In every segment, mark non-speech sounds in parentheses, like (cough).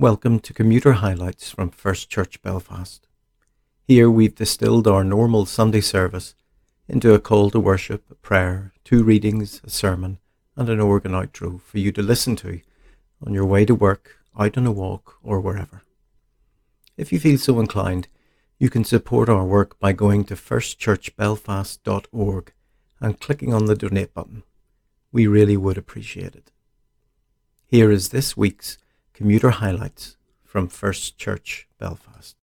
Welcome to Commuter Highlights from First Church Belfast. Here we've distilled our normal Sunday service into a call to worship, a prayer, two readings, a sermon, and an organ outro for you to listen to on your way to work, out on a walk, or wherever. If you feel so inclined, you can support our work by going to firstchurchbelfast.org and clicking on the donate button. We really would appreciate it. Here is this week's Commuter Highlights from First Church Belfast.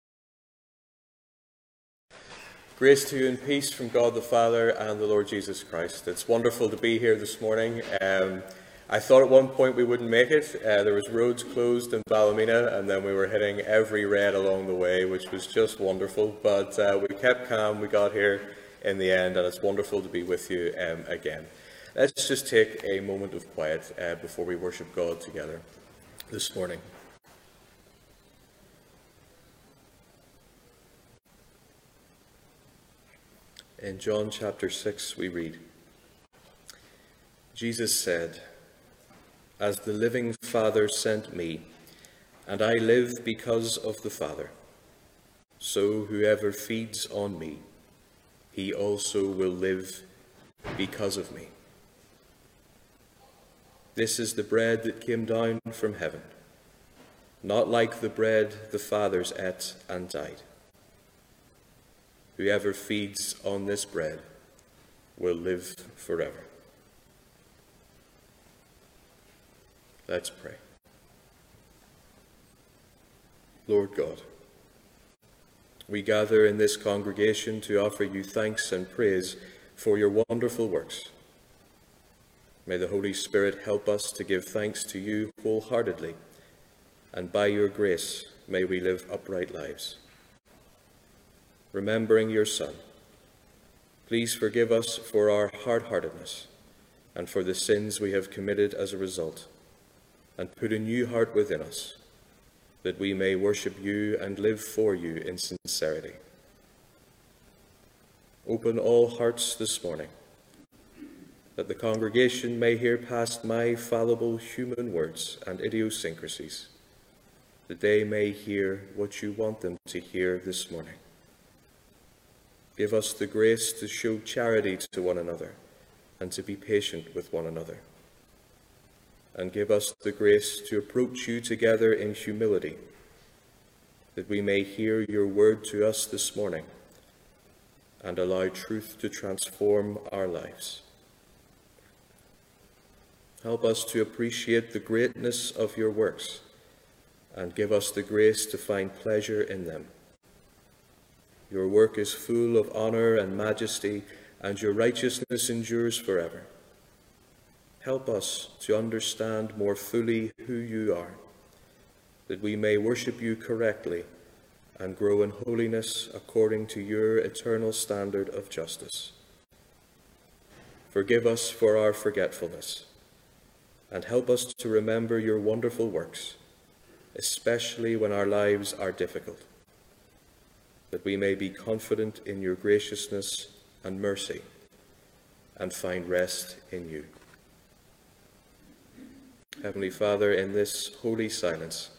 Grace to you and peace from God the Father and the Lord Jesus Christ. It's wonderful to be here this morning. Um, I thought at one point we wouldn't make it. Uh, there was roads closed in Ballymena, and then we were hitting every red along the way, which was just wonderful. But uh, we kept calm. We got here in the end, and it's wonderful to be with you um, again. Let's just take a moment of quiet uh, before we worship God together this morning. In John chapter 6, we read Jesus said, As the living Father sent me, and I live because of the Father, so whoever feeds on me, he also will live because of me. This is the bread that came down from heaven, not like the bread the fathers ate and died. Whoever feeds on this bread will live forever. Let's pray. Lord God, we gather in this congregation to offer you thanks and praise for your wonderful works May the Holy Spirit help us to give thanks to you wholeheartedly, and by your grace may we live upright lives. Remembering your Son, please forgive us for our hard heartedness and for the sins we have committed as a result, and put a new heart within us, that we may worship you and live for you in sincerity. Open all hearts this morning that the congregation may hear past my fallible human words and idiosyncrasies, that they may hear what you want them to hear this morning. Give us the grace to show charity to one another and to be patient with one another. And give us the grace to approach you together in humility, that we may hear your word to us this morning and allow truth to transform our lives. Help us to appreciate the greatness of your works and give us the grace to find pleasure in them. Your work is full of honor and majesty, and your righteousness endures forever. Help us to understand more fully who you are, that we may worship you correctly and grow in holiness according to your eternal standard of justice. Forgive us for our forgetfulness and help us to remember your wonderful works, especially when our lives are difficult, that we may be confident in your graciousness and mercy and find rest in you. Heavenly Father, in this holy silence,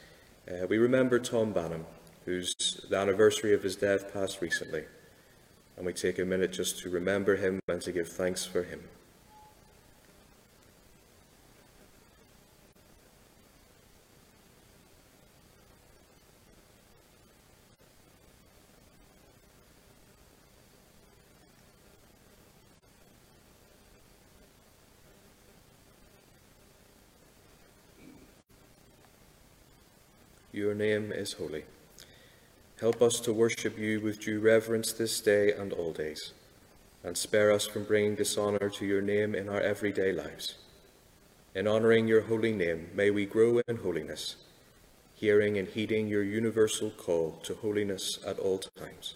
uh, we remember Tom Banham, whose the anniversary of his death passed recently, and we take a minute just to remember him and to give thanks for him. Your name is holy. Help us to worship you with due reverence this day and all days, and spare us from bringing dishonor to your name in our everyday lives. In honoring your holy name, may we grow in holiness, hearing and heeding your universal call to holiness at all times.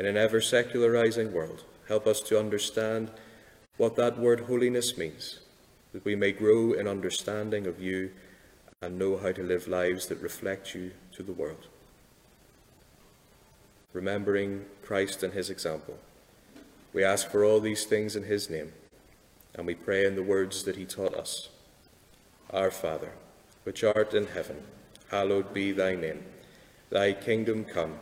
In an ever secularizing world, help us to understand what that word holiness means, that we may grow in understanding of you and know how to live lives that reflect you to the world. Remembering Christ and his example, we ask for all these things in his name, and we pray in the words that he taught us. Our Father, which art in heaven, hallowed be thy name. Thy kingdom come,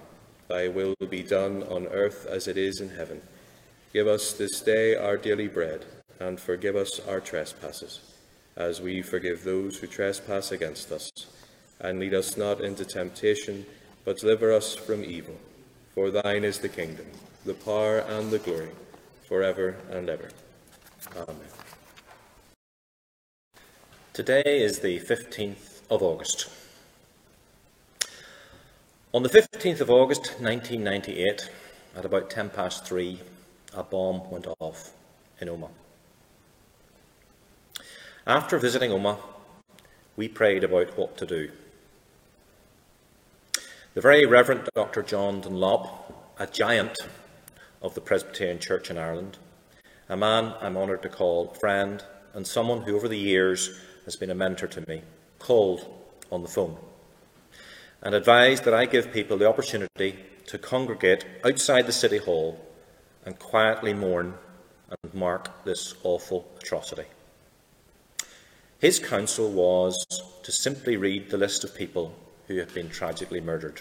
thy will be done on earth as it is in heaven. Give us this day our daily bread, and forgive us our trespasses, as we forgive those who trespass against us. And lead us not into temptation, but deliver us from evil. For thine is the kingdom, the power, and the glory, forever and ever. Amen. Today is the 15th of August. On the 15th of August 1998, at about 10 past 3, a bomb went off in Omagh. After visiting Omagh, we prayed about what to do. The very Reverend Dr. John Dunlop, a giant of the Presbyterian Church in Ireland, a man I'm honoured to call friend, and someone who over the years has been a mentor to me, called on the phone and advised that I give people the opportunity to congregate outside the City Hall and quietly mourn and mark this awful atrocity. His counsel was to simply read the list of people who have been tragically murdered.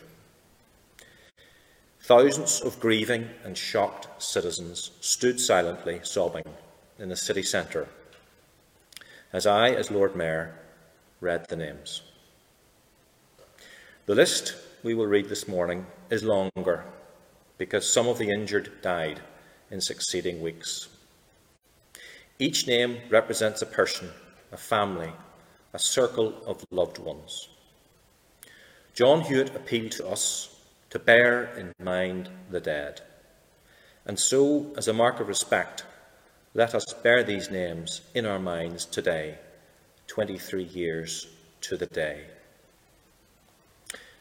Thousands of grieving and shocked citizens stood silently sobbing in the city centre as I, as Lord Mayor, read the names. The list we will read this morning is longer because some of the injured died in succeeding weeks. Each name represents a person, a family, a circle of loved ones. John Hewitt appealed to us to bear in mind the dead. And so, as a mark of respect, let us bear these names in our minds today, 23 years to the day.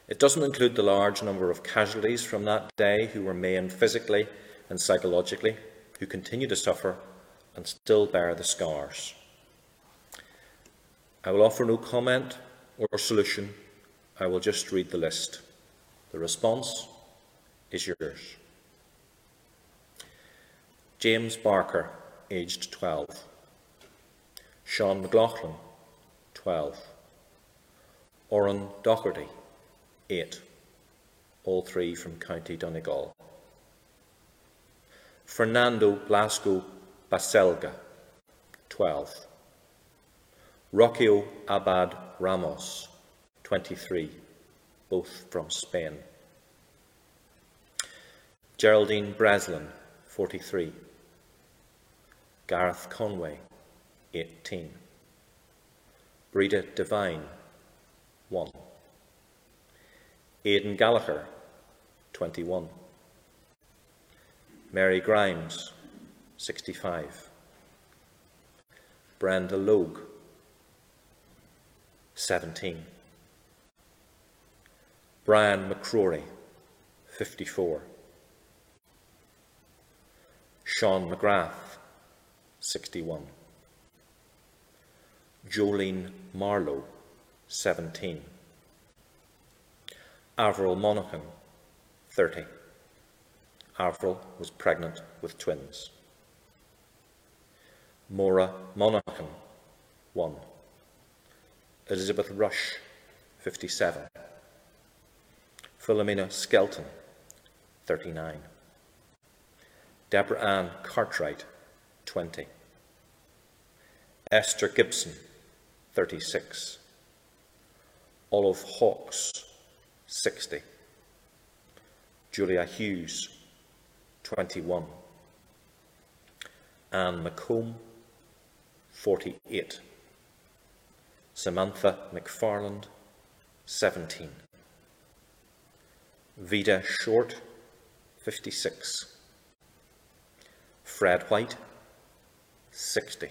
It doesn't include the large number of casualties from that day who were maimed physically and psychologically, who continue to suffer and still bear the scars. I will offer no comment or solution. I will just read the list. The response is yours. James Barker, aged 12. Sean McLaughlin, 12. Oran Doherty, eight, all three from County Donegal. Fernando Blasco Baselga, 12. Rocio Abad Ramos, 23, both from Spain. Geraldine Breslin, 43. Gareth Conway, 18. Breda Devine, 1. Aidan Gallagher, 21. Mary Grimes, 65. Brenda Logue, 17. Brian McCrory, 54. Sean McGrath, 61. Jolene Marlow, 17. Avril Monaghan, 30. Avril was pregnant with twins. Maura Monaghan, 1. Elizabeth Rush, 57. Philomena Skelton, 39. Deborah Ann Cartwright, 20. Esther Gibson, 36. Olive Hawkes, 60. Julia Hughes, 21. Ann McCombe, 48. Samantha McFarland, 17. Veda Short, 56. Fred White, 60.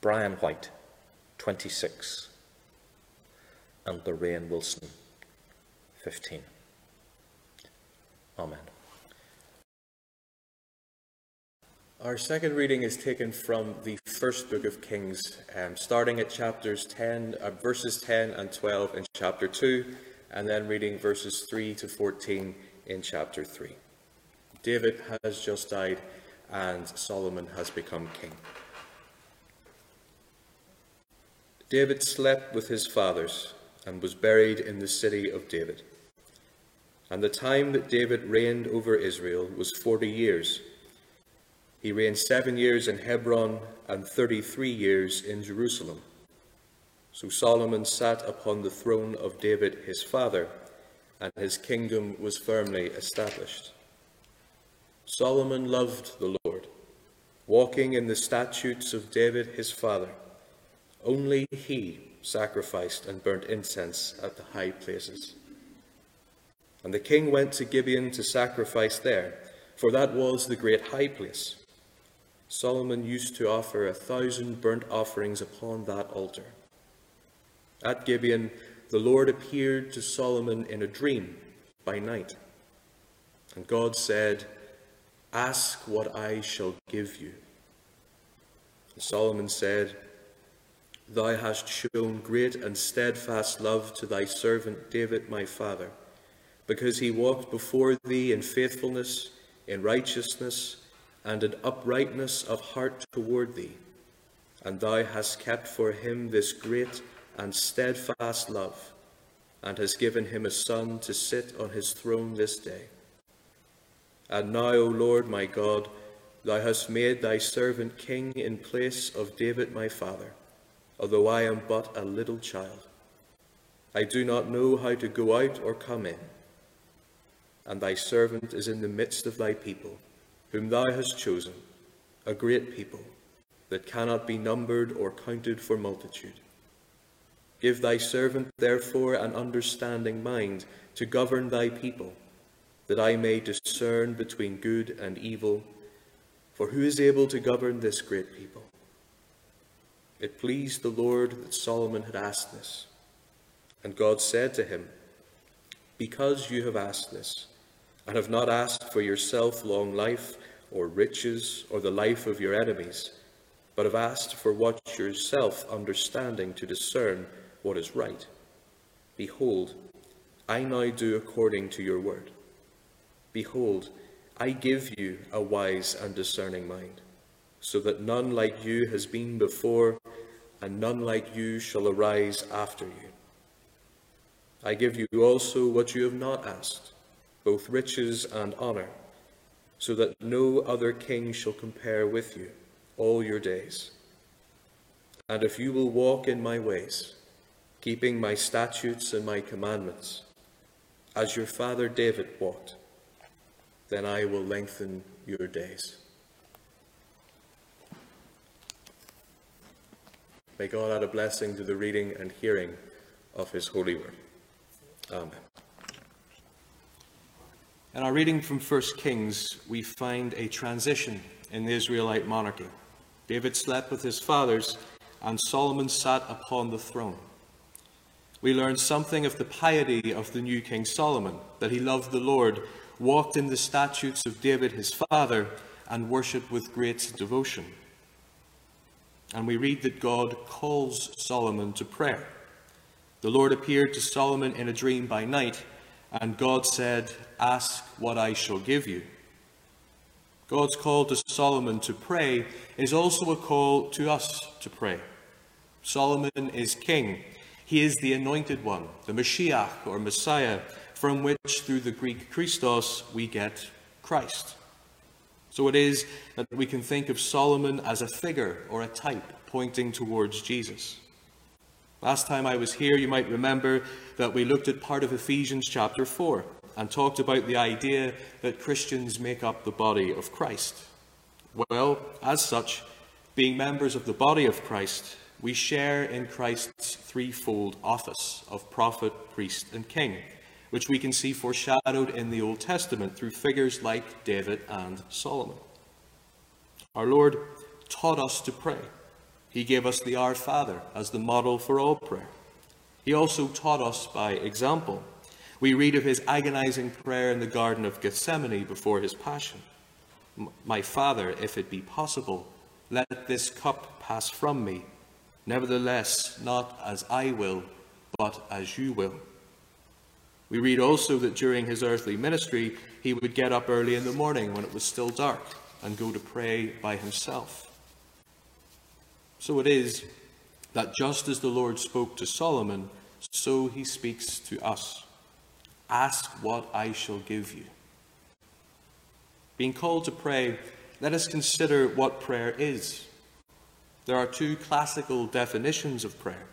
Bryan White, 26. And Lorraine Wilson, 15. Amen. Our second reading is taken from the first book of Kings, um, starting at chapters 10, uh, verses 10 and 12 in chapter 2, and then reading verses 3 to 14 in chapter 3. David has just died, and Solomon has become king. David slept with his fathers and was buried in the city of David. And the time that David reigned over Israel was forty years. He reigned seven years in Hebron and thirty three years in Jerusalem. So Solomon sat upon the throne of David his father, and his kingdom was firmly established. Solomon loved the Lord, walking in the statutes of David his father. Only he sacrificed and burnt incense at the high places. And the king went to Gibeon to sacrifice there, for that was the great high place. Solomon used to offer a thousand burnt offerings upon that altar. At Gibeon, the Lord appeared to Solomon in a dream by night. And God said, Ask what I shall give you. And Solomon said, Thou hast shown great and steadfast love to thy servant David my father, because he walked before thee in faithfulness, in righteousness, and an uprightness of heart toward thee. And thou hast kept for him this great and steadfast love, and hast given him a son to sit on his throne this day. And now, O Lord my God, thou hast made thy servant king in place of David my father although I am but a little child. I do not know how to go out or come in. And thy servant is in the midst of thy people, whom thou hast chosen, a great people that cannot be numbered or counted for multitude. Give thy servant, therefore, an understanding mind to govern thy people, that I may discern between good and evil. For who is able to govern this great people? It pleased the Lord that Solomon had asked this. And God said to him, Because you have asked this, and have not asked for yourself long life, or riches, or the life of your enemies, but have asked for what yourself understanding to discern what is right. Behold, I now do according to your word. Behold, I give you a wise and discerning mind so that none like you has been before, and none like you shall arise after you. I give you also what you have not asked, both riches and honour, so that no other king shall compare with you all your days. And if you will walk in my ways, keeping my statutes and my commandments, as your father David walked, then I will lengthen your days. May God add a blessing to the reading and hearing of his holy word. Amen. In our reading from 1 Kings, we find a transition in the Israelite monarchy. David slept with his fathers, and Solomon sat upon the throne. We learn something of the piety of the new King Solomon, that he loved the Lord, walked in the statutes of David his father, and worshipped with great devotion. And we read that God calls Solomon to prayer. The Lord appeared to Solomon in a dream by night, and God said, Ask what I shall give you. God's call to Solomon to pray is also a call to us to pray. Solomon is king. He is the anointed one, the Mashiach or Messiah, from which through the Greek Christos we get Christ. So it is that we can think of Solomon as a figure or a type pointing towards Jesus. Last time I was here, you might remember that we looked at part of Ephesians chapter 4 and talked about the idea that Christians make up the body of Christ. Well, as such, being members of the body of Christ, we share in Christ's threefold office of prophet, priest, and king which we can see foreshadowed in the Old Testament through figures like David and Solomon. Our Lord taught us to pray. He gave us the Our Father as the model for all prayer. He also taught us by example. We read of his agonizing prayer in the Garden of Gethsemane before his passion. My Father, if it be possible, let this cup pass from me. Nevertheless, not as I will, but as you will. We read also that during his earthly ministry, he would get up early in the morning when it was still dark and go to pray by himself. So it is that just as the Lord spoke to Solomon, so he speaks to us Ask what I shall give you. Being called to pray, let us consider what prayer is. There are two classical definitions of prayer.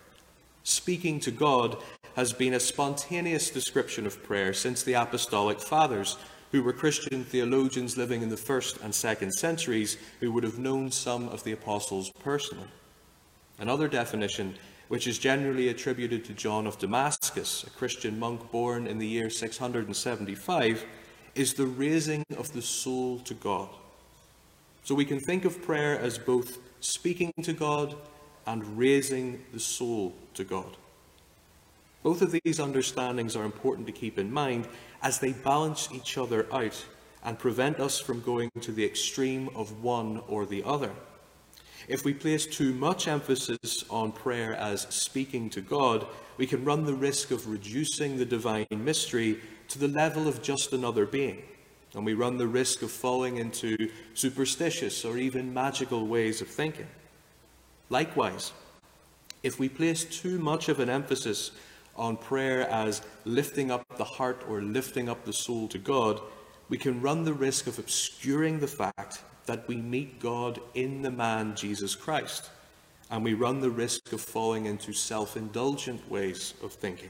Speaking to God has been a spontaneous description of prayer since the Apostolic Fathers, who were Christian theologians living in the first and second centuries who would have known some of the apostles personally. Another definition which is generally attributed to John of Damascus, a Christian monk born in the year 675, is the raising of the soul to God. So we can think of prayer as both speaking to God and raising the soul to God. Both of these understandings are important to keep in mind as they balance each other out and prevent us from going to the extreme of one or the other. If we place too much emphasis on prayer as speaking to God, we can run the risk of reducing the divine mystery to the level of just another being. And we run the risk of falling into superstitious or even magical ways of thinking. Likewise, if we place too much of an emphasis on prayer as lifting up the heart or lifting up the soul to God, we can run the risk of obscuring the fact that we meet God in the man Jesus Christ, and we run the risk of falling into self indulgent ways of thinking.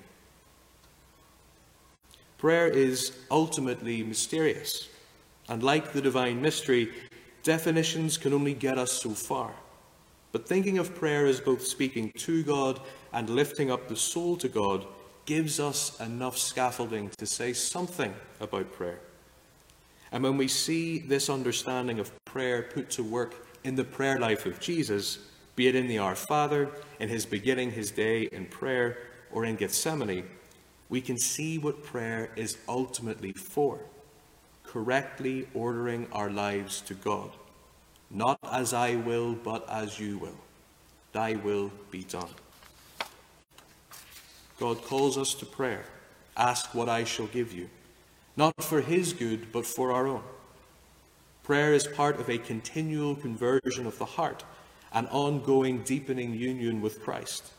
Prayer is ultimately mysterious, and like the divine mystery, definitions can only get us so far. But thinking of prayer as both speaking to God and lifting up the soul to God gives us enough scaffolding to say something about prayer. And when we see this understanding of prayer put to work in the prayer life of Jesus, be it in the Our Father, in his beginning his day in prayer, or in Gethsemane, we can see what prayer is ultimately for correctly ordering our lives to God. Not as I will, but as you will. Thy will be done. God calls us to prayer. Ask what I shall give you not for his good, but for our own. Prayer is part of a continual conversion of the heart, an ongoing deepening union with Christ.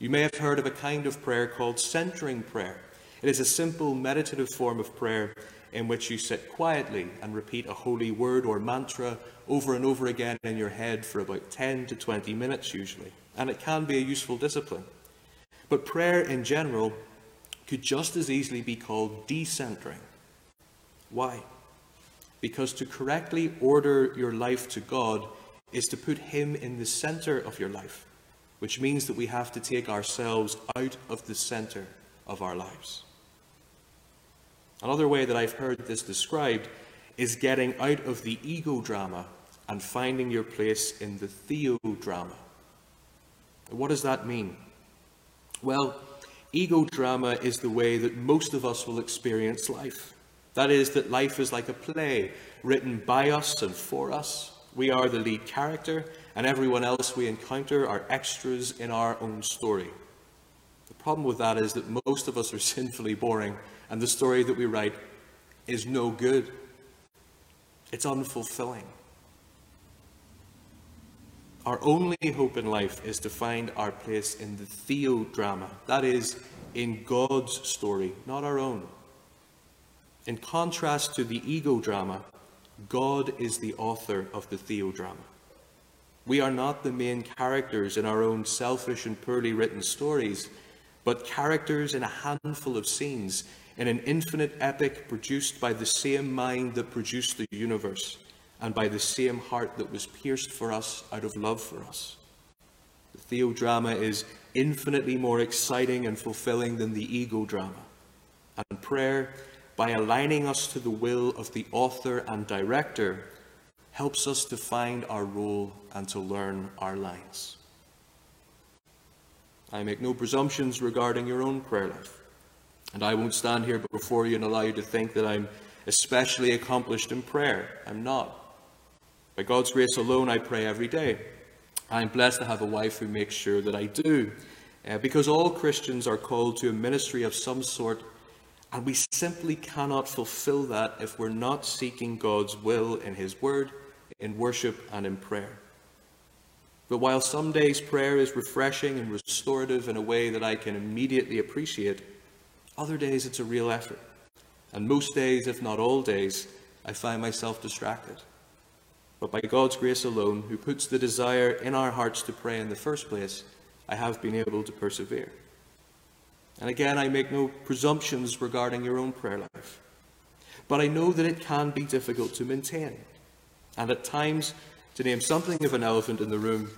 You may have heard of a kind of prayer called centering prayer. It is a simple meditative form of prayer in which you sit quietly and repeat a holy word or mantra over and over again in your head for about 10 to 20 minutes usually. And it can be a useful discipline. But prayer in general could just as easily be called decentering. Why? Because to correctly order your life to God is to put Him in the center of your life, which means that we have to take ourselves out of the center of our lives. Another way that I've heard this described is getting out of the ego drama and finding your place in the theodrama. What does that mean? Well, Ego drama is the way that most of us will experience life. That is, that life is like a play written by us and for us. We are the lead character, and everyone else we encounter are extras in our own story. The problem with that is that most of us are (laughs) sinfully boring, and the story that we write is no good. It's unfulfilling. Our only hope in life is to find our place in the theodrama, that is, in God's story, not our own. In contrast to the ego drama, God is the author of the theodrama. We are not the main characters in our own selfish and poorly written stories, but characters in a handful of scenes in an infinite epic produced by the same mind that produced the universe and by the same heart that was pierced for us out of love for us. The theodrama is infinitely more exciting and fulfilling than the ego drama. And prayer, by aligning us to the will of the author and director, helps us to find our role and to learn our lines. I make no presumptions regarding your own prayer life, and I won't stand here before you and allow you to think that I'm especially accomplished in prayer. I'm not. By God's grace alone, I pray every day. I'm blessed to have a wife who makes sure that I do. Uh, because all Christians are called to a ministry of some sort, and we simply cannot fulfill that if we're not seeking God's will in His Word, in worship, and in prayer. But while some days prayer is refreshing and restorative in a way that I can immediately appreciate, other days it's a real effort. And most days, if not all days, I find myself distracted. But by God's grace alone, who puts the desire in our hearts to pray in the first place, I have been able to persevere. And again, I make no presumptions regarding your own prayer life. But I know that it can be difficult to maintain. And at times, to name something of an elephant in the room,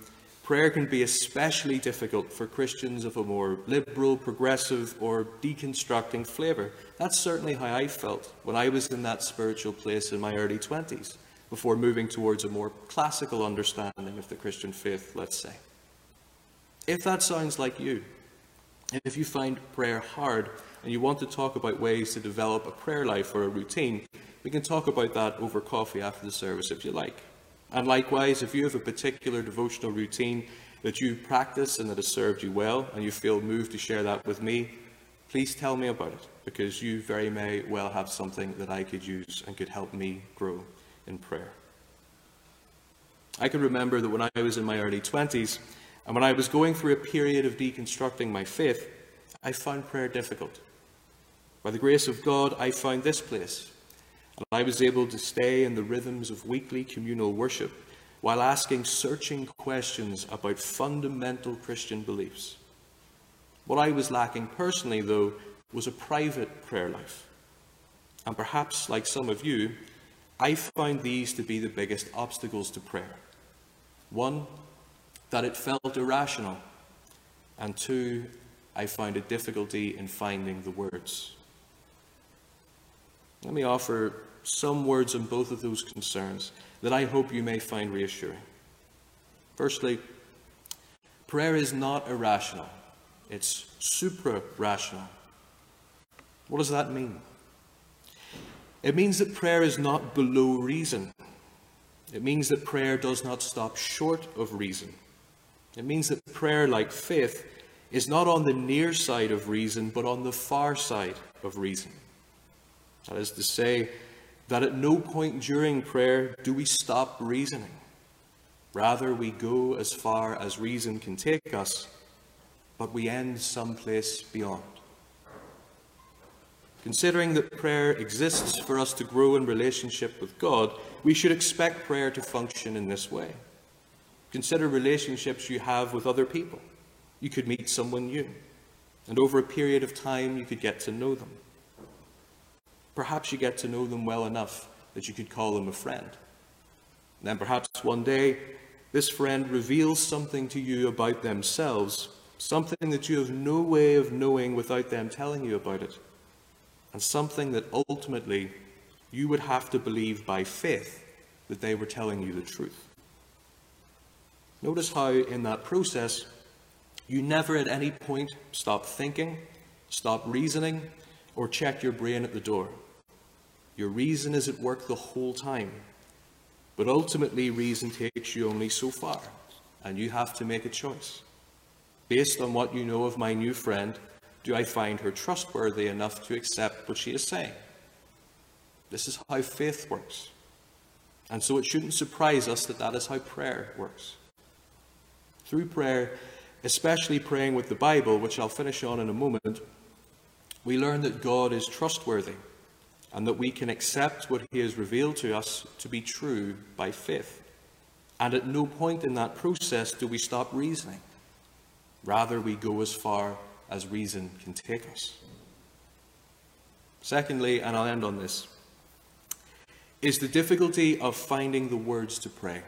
prayer can be especially difficult for Christians of a more liberal, progressive, or deconstructing flavour. That's certainly how I felt when I was in that spiritual place in my early 20s, before moving towards a more classical understanding of the Christian faith, let's say. If that sounds like you, if you find prayer hard and you want to talk about ways to develop a prayer life or a routine, we can talk about that over coffee after the service if you like. And likewise, if you have a particular devotional routine that you practice and that has served you well, and you feel moved to share that with me, please tell me about it, because you very may well have something that I could use and could help me grow in prayer. I can remember that when I was in my early 20s, and when I was going through a period of deconstructing my faith, I found prayer difficult. By the grace of God, I found this place, and I was able to stay in the rhythms of weekly communal worship while asking searching questions about fundamental Christian beliefs. What I was lacking personally, though, was a private prayer life. And perhaps, like some of you, I found these to be the biggest obstacles to prayer. One, that it felt irrational. And two, I found a difficulty in finding the words. Let me offer some words on both of those concerns that I hope you may find reassuring. Firstly, prayer is not irrational, it's supra rational. What does that mean? It means that prayer is not below reason. It means that prayer does not stop short of reason. It means that prayer, like faith, is not on the near side of reason, but on the far side of reason. That is to say, that at no point during prayer do we stop reasoning. Rather, we go as far as reason can take us, but we end someplace beyond. Considering that prayer exists for us to grow in relationship with God, we should expect prayer to function in this way. Consider relationships you have with other people. You could meet someone new, and over a period of time, you could get to know them. Perhaps you get to know them well enough that you could call them a friend. And then perhaps one day, this friend reveals something to you about themselves, something that you have no way of knowing without them telling you about it, and something that ultimately you would have to believe by faith that they were telling you the truth. Notice how, in that process, you never at any point stop thinking, stop reasoning, or check your brain at the door. Your reason is at work the whole time. But ultimately, reason takes you only so far, and you have to make a choice. Based on what you know of my new friend, do I find her trustworthy enough to accept what she is saying? This is how faith works. And so it shouldn't surprise us that that is how prayer works. Through prayer, especially praying with the Bible, which I'll finish on in a moment, we learn that God is trustworthy and that we can accept what He has revealed to us to be true by faith. And at no point in that process do we stop reasoning. Rather, we go as far as reason can take us. Secondly, and I'll end on this, is the difficulty of finding the words to pray.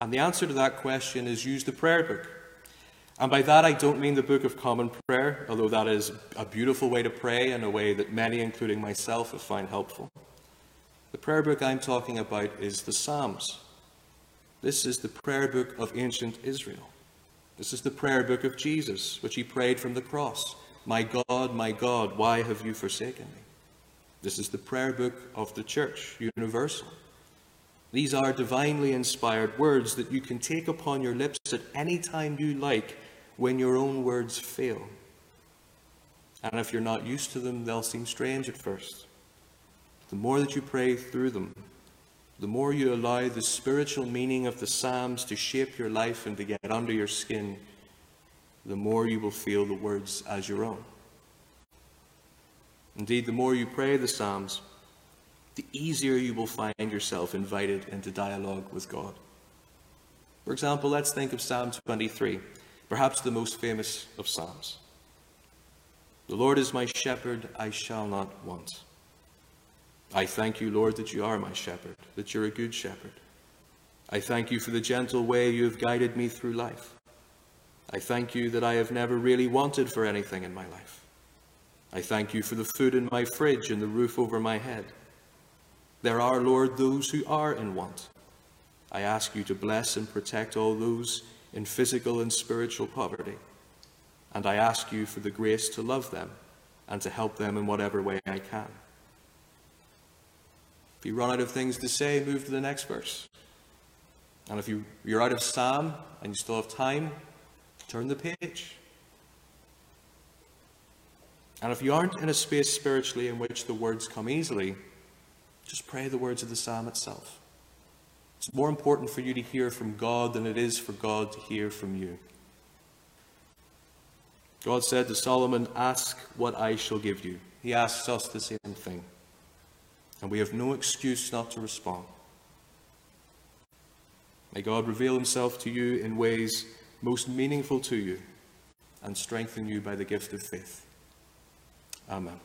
And the answer to that question is use the prayer book. And by that, I don't mean the Book of Common Prayer, although that is a beautiful way to pray and a way that many, including myself, have found helpful. The prayer book I'm talking about is the Psalms. This is the prayer book of ancient Israel. This is the prayer book of Jesus, which he prayed from the cross My God, my God, why have you forsaken me? This is the prayer book of the church, universal. These are divinely inspired words that you can take upon your lips at any time you like when your own words fail. And if you're not used to them, they'll seem strange at first. The more that you pray through them, the more you allow the spiritual meaning of the Psalms to shape your life and to get under your skin, the more you will feel the words as your own. Indeed, the more you pray the Psalms, the easier you will find yourself invited into dialogue with God. For example, let's think of Psalm 23, perhaps the most famous of Psalms. The Lord is my shepherd, I shall not want. I thank you, Lord, that you are my shepherd, that you're a good shepherd. I thank you for the gentle way you have guided me through life. I thank you that I have never really wanted for anything in my life. I thank you for the food in my fridge and the roof over my head. There are, Lord, those who are in want. I ask you to bless and protect all those in physical and spiritual poverty. And I ask you for the grace to love them and to help them in whatever way I can. If you run out of things to say, move to the next verse. And if you, you're out of Psalm and you still have time, turn the page. And if you aren't in a space spiritually in which the words come easily, just pray the words of the psalm itself. It's more important for you to hear from God than it is for God to hear from you. God said to Solomon, Ask what I shall give you. He asks us the same thing and we have no excuse not to respond. May God reveal himself to you in ways most meaningful to you and strengthen you by the gift of faith. Amen.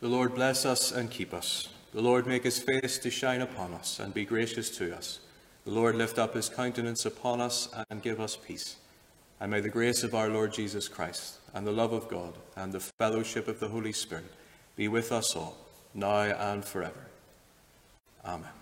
The Lord bless us and keep us. The Lord make his face to shine upon us and be gracious to us. The Lord lift up his countenance upon us and give us peace. And may the grace of our Lord Jesus Christ and the love of God and the fellowship of the Holy Spirit be with us all, now and forever. Amen.